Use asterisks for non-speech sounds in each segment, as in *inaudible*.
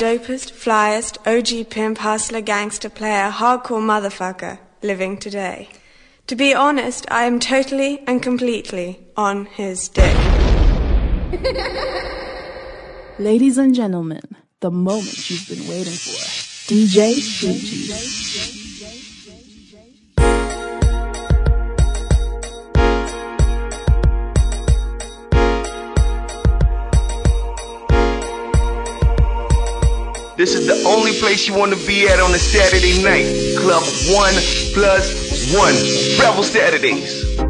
dopest, flyest, OG pimp, hustler, gangster, player, hardcore motherfucker living today. To be honest, I am totally and completely on his dick. *laughs* Ladies and gentlemen, the moment you've been waiting for. DJ Fujee. This is the only place you want to be at on a Saturday night. Club 1 plus 1. Rebel Saturdays.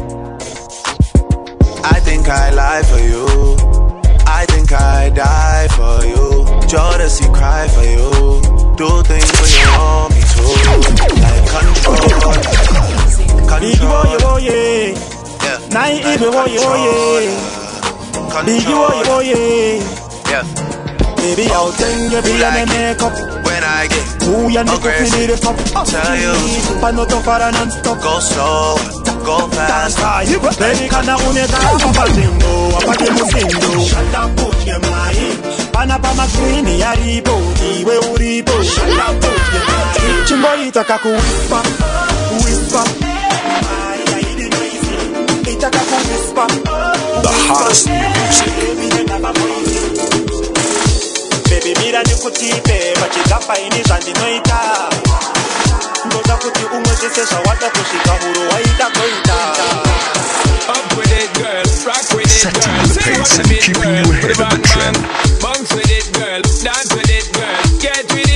I think I lie for you. I think I die for you. Jodeci cry for you. Do things when you want me to. Like control. Control. Oh, yeah. Ibe woye woye Biggie woye woye Yeah Baby out then you be a makeup When I get Who ya need to feel it up Tell you. Pa no to para non-stop Go slow, go fast. Baby kana uneka Papa jingo, apate musindo Shala put your mind. Pana pa makrini ya ribo Iwe uribo Shala put your mind. Chimbo itaka ku whisper Whisper. The hottest music. Baby mira ndikutipe pachigamba ini zvandinoita ndoda kuti umwezvese zvawada kusvika huro waida koita Up with it, girl. Rock with it, Setting the pace and keeping you ahead of the trend. Bounce with it, girl. Dance with it, girl. Get with it,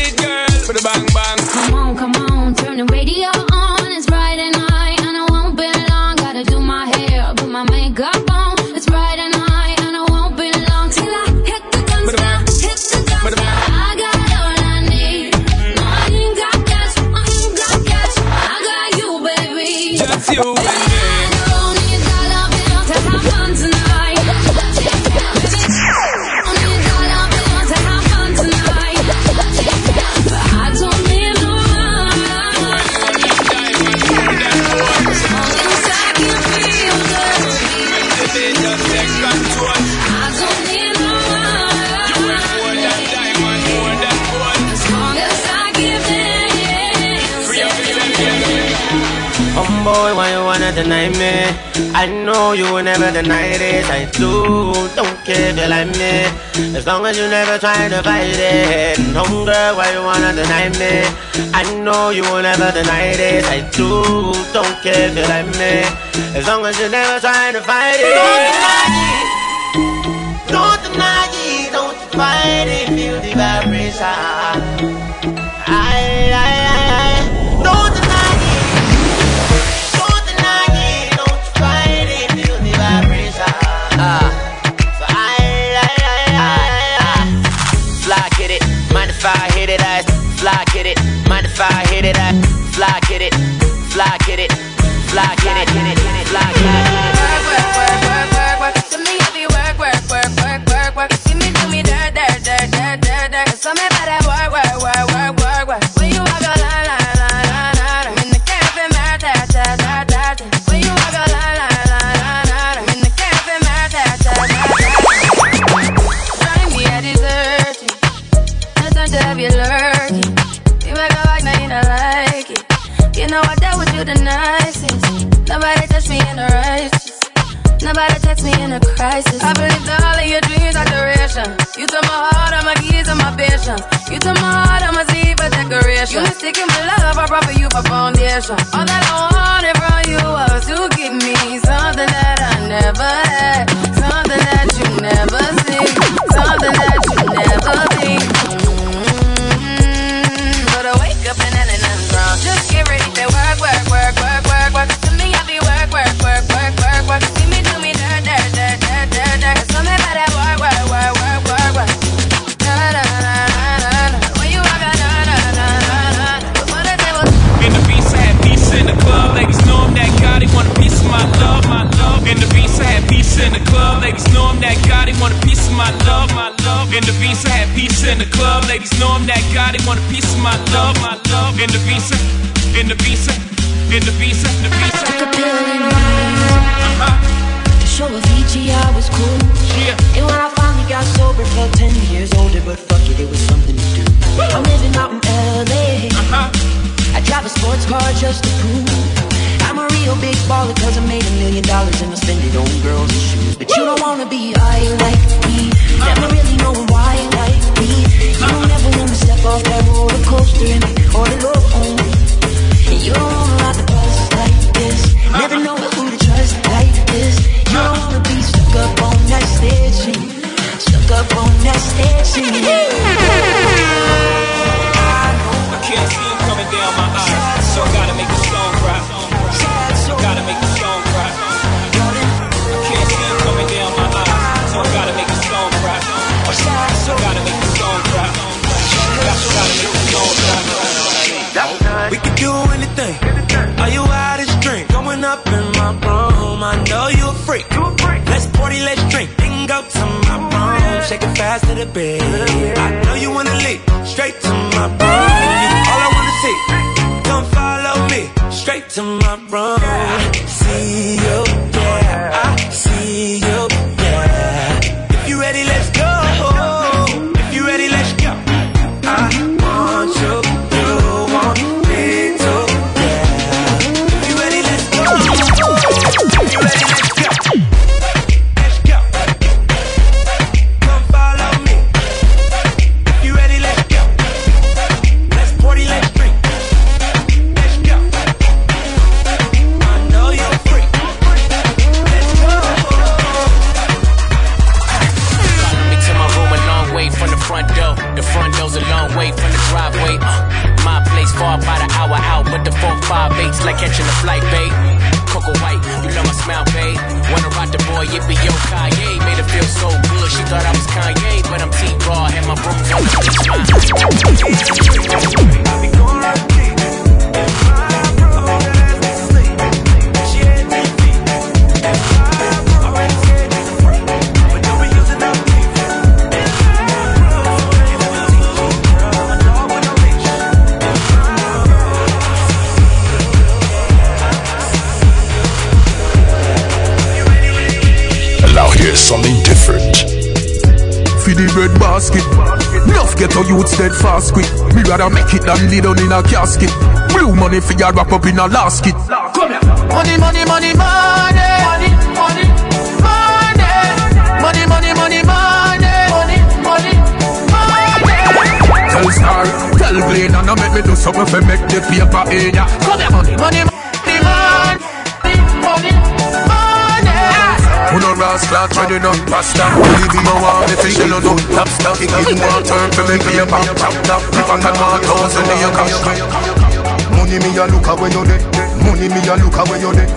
deny me. I know you will never deny this. I do, don't care if you like me. As long as you never try to fight it. No girl, why you wanna deny me? I know you will never deny this. I do, don't care if you like me. As long as you never try to fight it. Don't deny it. Don't deny it. Don't fight it. Feel the vibration. If I hit it, I fly, get it, fly, get it, fly, get it. Fly, get it. feeling basket. Enough get your youth dead fast quick. Me rather make it than lay down in a casket. Blue money for your wrap up in a last kit. Come here. Money, money, money, money. Money, money, money. Money, money, money, money. Money, money, money. Tell star, tell Glenn, and I make me do something for make the paper in ya. Come here, money, money. money. No rascal, ready no pasta me, you want me think you no know Lobster, give me one turn for me paper Chapter, if I can want thousand in your cash. Money me a look away you dey. Money me a look away you dey.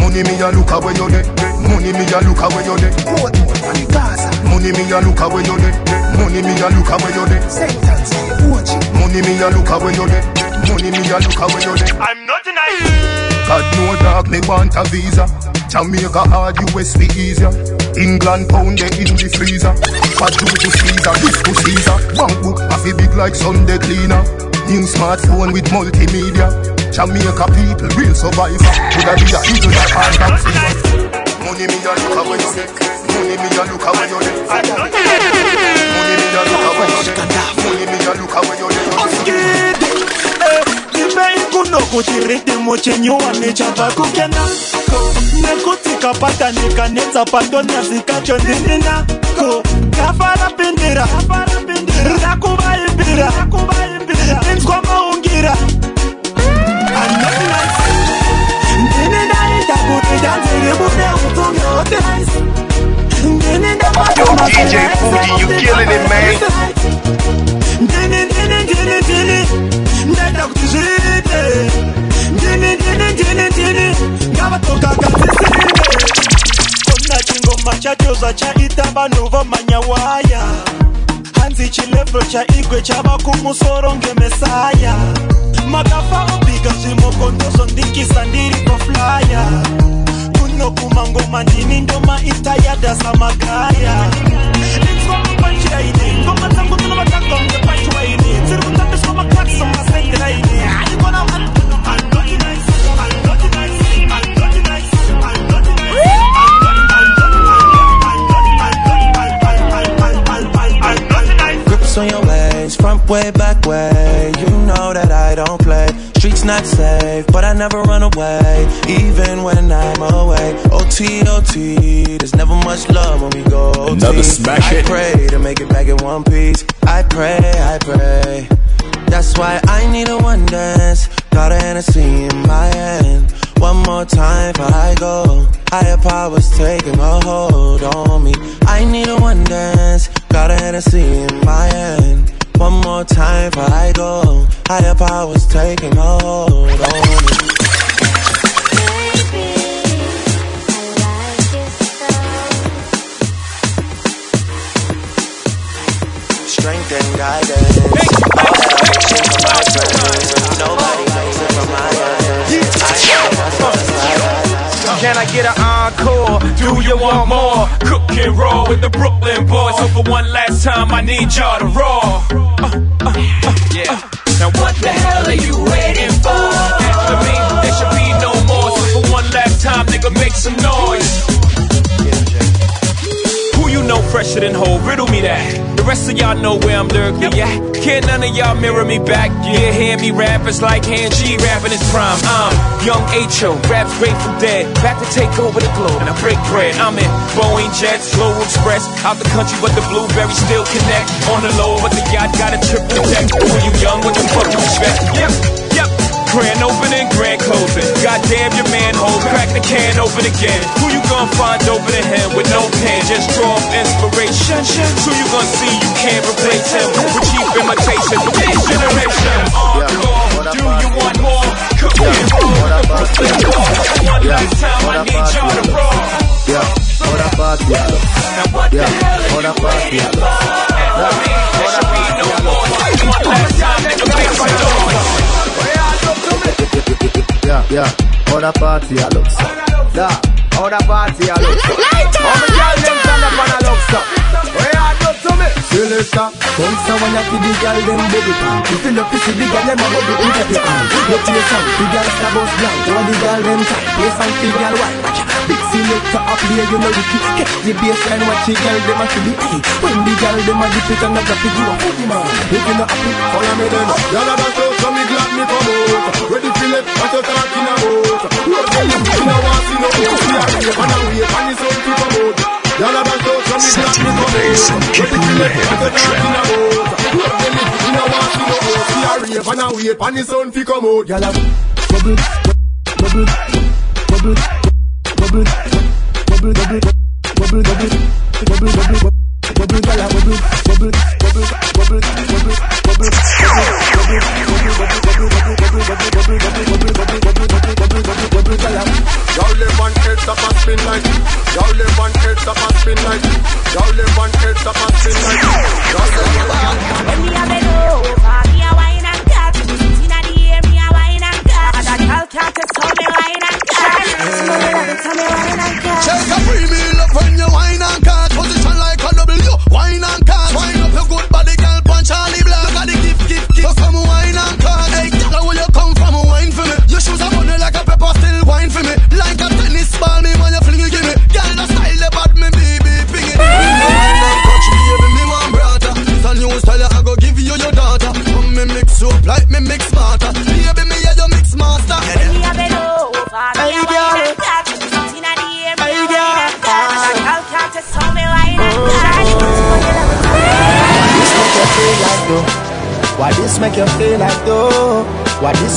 Money me a look away you dey. Money me a look away you dey. Money me a look away you dey. Money me a look away you dey. Money me a look away you dey. Money me a look away you dey. I'm not nice. God no dog, me want a visa. Jamaica hard, US be easier. England pound they in the freezer. Fat to Caesar, this Caesar. Bank book a big like Sunday cleaner. New smartphone with multimedia. Jamaica people real survivor. Could I be a eagle that hard back fever? Money me a look away you dey. Money me a look away you dey. Money me a look away you dey. Money me a look away you bei kuno kuti ridhimu chenyu wanichabva kukenako nekuti kapatanika netsapatonyazi kacho ndini nako kafarapindira rakuvaimbira chigero cha igwe chava kumusoro ngemesaya. Makafa obika zvimokondo zvondikisa ndiri koflya kuno kumangoma ndini ndoma itayadha samagaya. Inzwa pachiaini ngoma dzangu dzinovatagwa ngepachiwaini. Dziri kutambiswa makakso masendraini haikona way, back way. You know that I don't play. Streets not safe, but I never run away, even when I'm away. OT, OT, there's never much love when we go OT. Another smash I hit. pray to make it back in one piece. I pray, I pray. That's why I need a one dance. Got a Hennessy in my hand. One more time before I go. Higher powers taking a hold on me. I need a one dance. Got a Hennessy in my hand. One more time before I go. Higher powers taking hold on me. Strength and guidance. Nobody it from my end. I know that's what's. Can I get an encore? Do you want more? Cook and roll with the Brooklyn boys. So for one last time, I need y'all to roar. Uh, uh, uh, yeah. Now what the hell are you waiting for? After me, there should be no more. So for one last time, nigga, make some noise. Know fresher than whole? Riddle me that. The rest of y'all know where I'm lurking at. Can't none of y'all mirror me back. Yeah, hear me rap, it's like hand G rapping his prime. I'm young H.O., raps grateful dead. Back to take over the globe and I break bread. I'm in Boeing Jets, Global Express. Out the country, but the blueberries still connect. On the low, but the yacht got a triple deck. When you young, what the fuck you expect? Yep, yep. Grand opening, grand closing. Goddamn your manhole, crack the can open again. Who you gonna find open in him with no pen? Just draw inspiration. Who you gonna see you can't replace him with cheap imitation? This generation, encore. Do you want more? And what a party, hello. Yeah, what a party, hello. Light How many girl them stand up and a love stop? Where you do to me? Selector, come someone that the girl them baby pan. If you look to see the girl them a bubble in your hand. Look to your son, the girl star boss blank. Throw the girl them tight, play some the girl white. Watch out, big selector up here, you know the key. Catch the baseline, watch the girl them a to be hey. When the girl them a dip it and a drop it, you a put man. If you not happy, follow me then. Y'all a dance out, so me come out. Ready to let what you talking about. What you talking about? You know, you see a rave and a wave and it's all to come out. Y'all are the black me come out. Ready what you talking about. Bubble, bubble, bubble, bubble.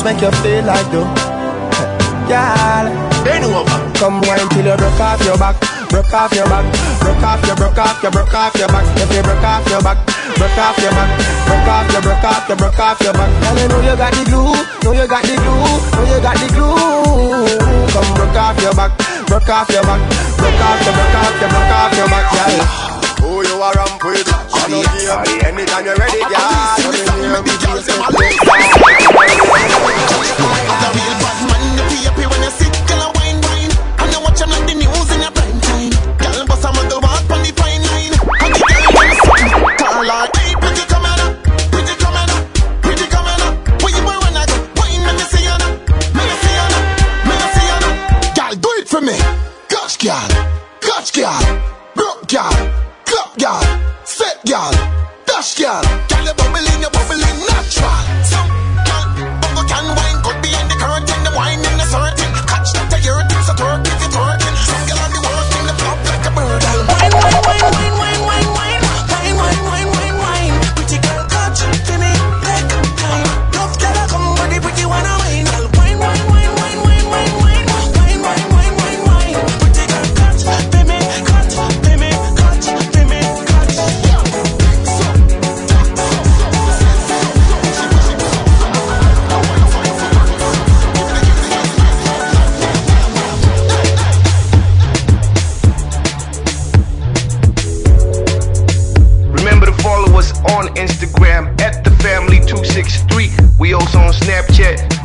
Why make you feel like though? Girl, bend over. Come wine till you broke off your back, broke off your back, broke off your, broke off your, broke off your back. If you broke off your back, broke off your back, broke off your, broke off your, broke off your back. Girl, you know you got the glue, know you got the glue, know you got the glue. Come broke off your back, broke off your back, broke off your, broke off your, broke off your back, girl. Who you are ramp with? I know game. Anytime you're ready, girl. You know me just a yeah.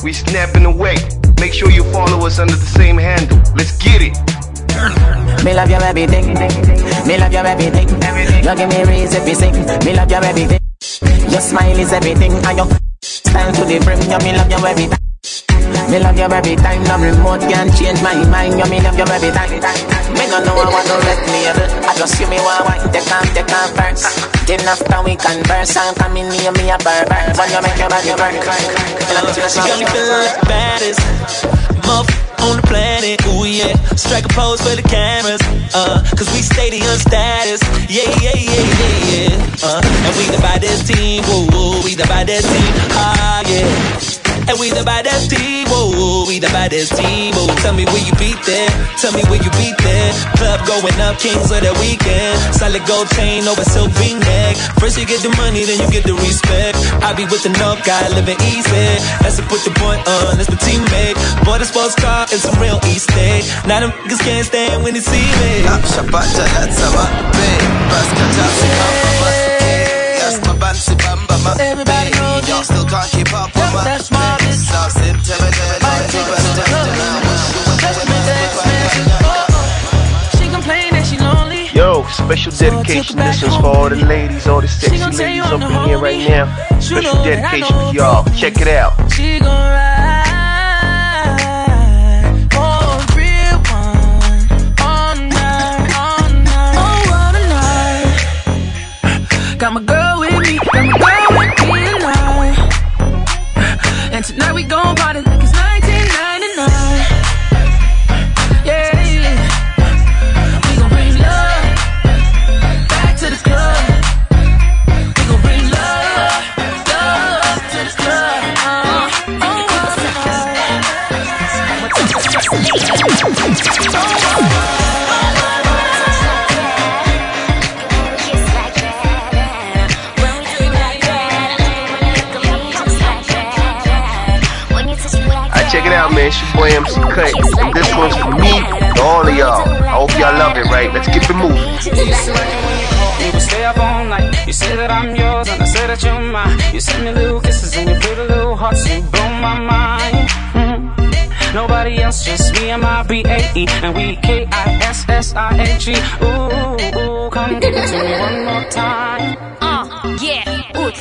We snapping away. Make sure you follow us under the same handle. Let's get it. Me love your everything. Me love your everything. You give me reason to sing. Me love your everything. Your smile is everything. And your style to the brim. You me love your every time. Me love you every time. No remote can change my mind. You me love you every time. Me no know I want to red label. I just give me one white. Take off, take off first. Then after we converse, I'm coming near me a pervert. When you make your body burn. She got me feeling like the baddest motherfucker on the planet. Ooh yeah, strike a pose for the cameras. Uh, cause we stadium status. Yeah, yeah, yeah, yeah, yeah. Uh, and we the baddest team. Whoa, whoa, we the baddest team. Ah, yeah. And we the baddest team, whoa, we the baddest team, whoa. Tell me where you beat there, tell me where you beat there. Club going up, kings of the weekend. Solid gold chain over silver neck. First you get the money, then you get the respect. I be with the north guy, living easy. That's to put the point on, that's the teammate. Boy, the sports car is some real East Day. Now them niggas can't stand when they see me. Shabata, that's a babe. Baskata, Yes, my band, si bamba, Everybody knows Y'all still can't keep up with my That's my Yo, special dedication. This is for all the ladies, all the sexy ladies up in here right now. Special dedication for y'all. Check it out. She gon' ride on real one all night, all night. Oh, what a night! Got my girl with me, got my girl with me. And tonight we gon' party like it's 1999. Your boy MC Cut. This one's for me to all of y'all. I hope y'all love it, right? Let's keep it moving. You stay up all night. You say that I'm yours, and I say that you're mine. You send me little kisses and little. You blow my mind. Mhm. Nobody else, just me and my B-A-E And we Ooh, ooh, come give it to me one more time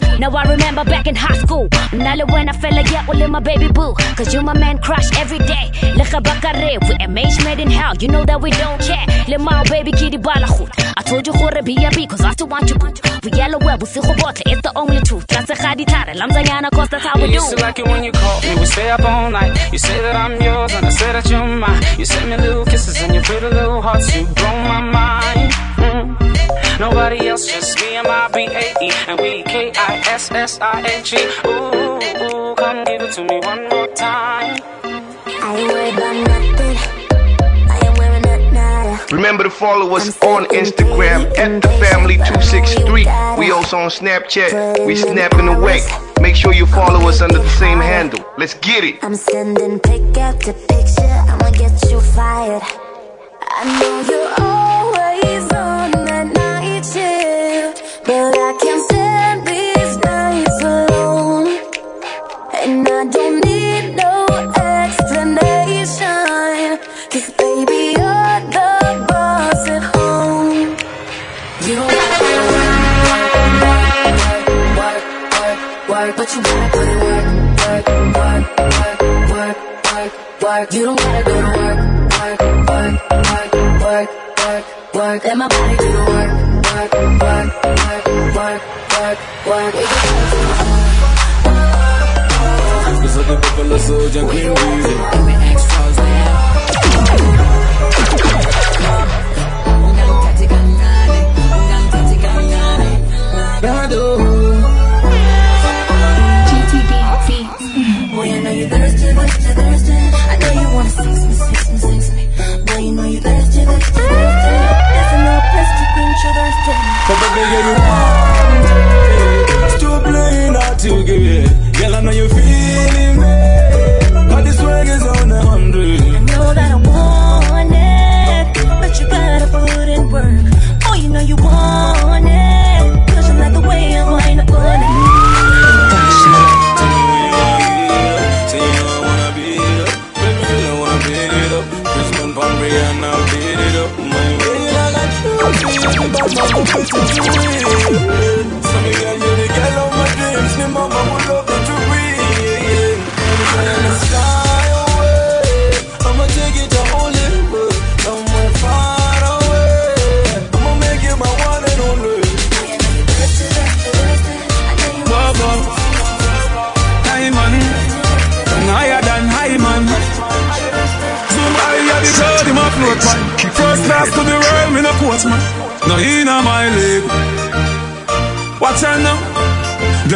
Uh. Now I remember back in high school. Nalo when I fell again with my baby boo. Cause you my man crush every day. Lika bakare, we MH made in hell. You know that we don't care. Lil my baby kitty balahoot. I told you hore be a bee, cause I still want you. We yellow web, we see it's the only truth. That's a khadi tara, lamzayana, cause that's how we do. used to like it when you called me, we stay up all night. You say that I'm yours, and I say that you're mine. You send me little kisses and your pretty little hearts, you blow my mind. Mm. Nobody else, just me and my B-A-E And we K-I-S-S-I-N-G Ooh, ooh, come give it to me one more time I ain't worried about nothing. I am wearing a nada. Remember to follow us on Instagram at the family263. We also on Snapchat. We snapping away. Make sure you follow us under the same handle. Let's get it. I'm sending pick after picture. I'ma get you fired. I know you're always work. You don't gotta go to work, work, work, work, work, work, work. Let my body do the work, work, work, work, work, work, work. If you gotta the work. Cause the buffalo soldier queen reason. Boy,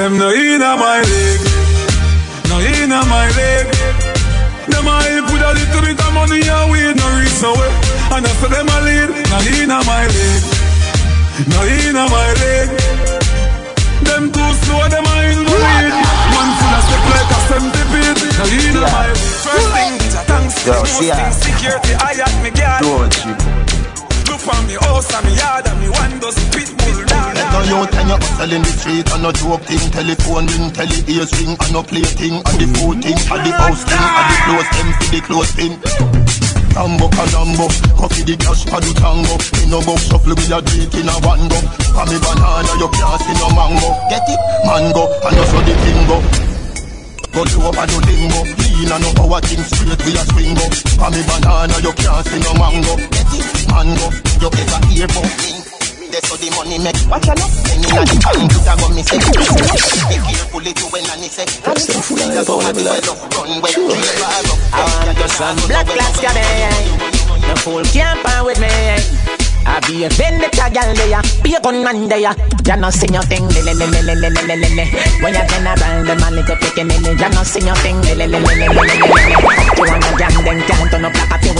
them no inna my league. No inna my league. Them a help with a little bit of money and weed no reach nowhere. And after them a lead, no inna my league. No inna my league. Them too slow, them a invalid. Man full of step like a centipede. No inna my league. First thing, thanks. Yo, Most see ya. thing, security, I at me guard. For me oh, house and me yard and me windows pit bull down. No youth and you hustle in the street and no joke thing. Telephone ring, tele ears ring and no play thing And the food thing, and the house thing And the clothes them for the clothes thing. Rambo Calambo, coffee the cash for the tango. Me no go shuffle with a drink in a one go. For me banana you can't see no mango. Get it? Mango, and how the thing go Go to over the limbo Lean and no power thing straight with a swing go For me banana you can't see no mango? Mango, you better hear from me. That's how the money make Watch out now When you the It a go me say Be careful it you when I say That's the full of the bone Run well I want to some black glass cabin. The fool can't with me. I be a vendetta gal there, be a gunman there. You no see your thing, lele lele lele lele lele. When you turn around, the man little picking in it. You no see your thing, lele lele lele lele lele. You wanna gal, then can't turn up like a two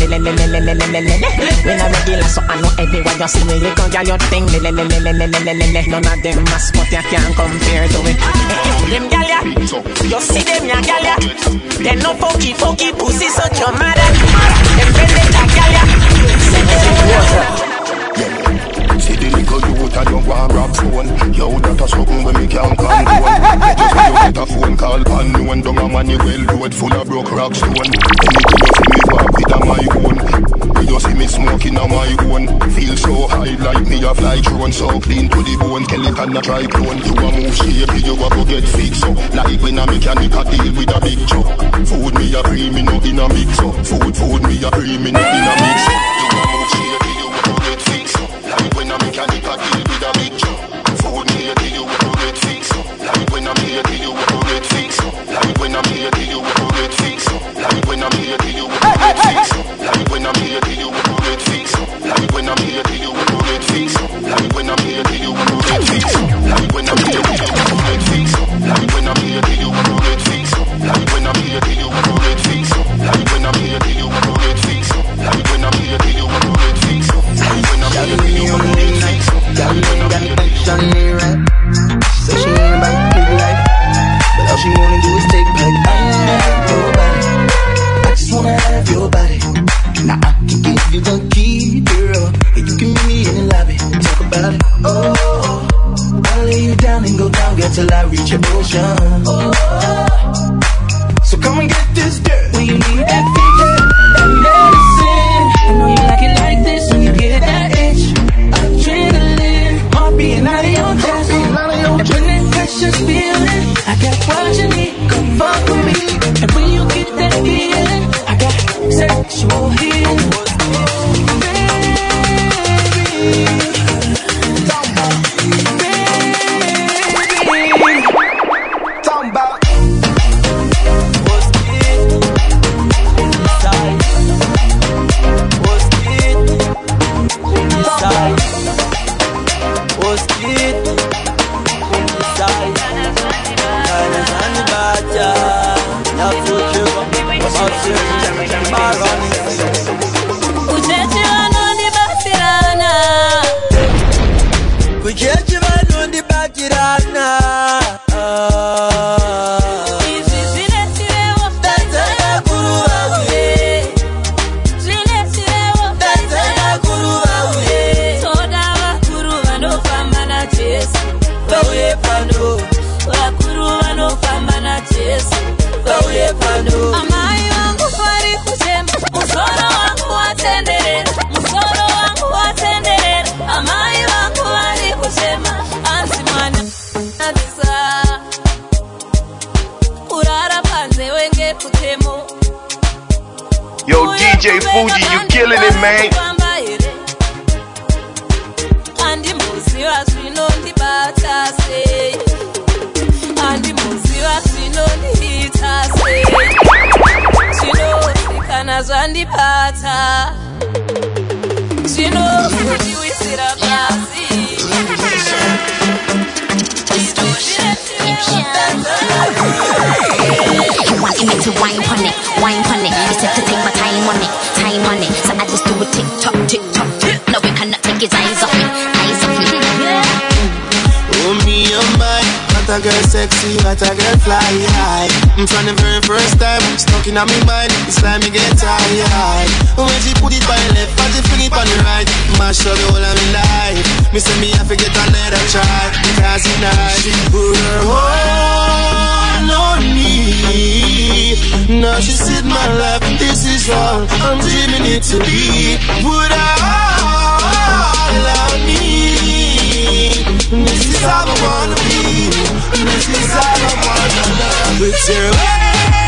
Lele lele lele lele lele. When I regular, so I know everywhere you see me. You call your thing, lele lele lele lele lele. None of them must, but you can't compare to it. Them gal ya, you see them ya gal ya. They no funky funky pussy, so you mad. Say you get a phone call unknown Down a Manuel road full of broke rock stone. Anything you see me walk with a my own. You just see me smoking on my own Feel so high like me a fly drone So clean to the bone, skeleton a try clone You a move shaky, you a go get fixed up. Like when a mechanic a deal with a big truck. Food me a free, me no in a mix up. Food, food me a free, me no in a mix up. You a move shaky, you a go get up. Like when a mechanic a deal with a big truck. Food me a deal, like when I'm here you with a fix. Like when I'm here you with a fix. Like when I'm here you with a fix. Like when I'm here you with a fix. Like when I'm here you with a fix. Like when I'm here you with fix. When I'm to you with fix. Like when I'm here you man. Kufamba here. andimboziva zvinondibata sei andimboziva zvinondiita sei zvinozikanwa zvandibata zvinokundiwisira pasi You wanted me to wine on the butter Sino sit up in it, wine I a tick tock, tick tock. No, we cannot take his eyes off me, eyes off me. Oh me, oh my, what a girl sexy, what a girl fly high. Mm, From the very first time, stuck in my mind, it's like me get tired. When she put it by left, and she fling it on the right, mash up the whole of me life. Me say me have to get another try, because it nice. She put her whole on me. Now she said my life, this is all I'm dreaming it to be. Her all on me. This is how I wanna be. This is how I wanna love. With your Thank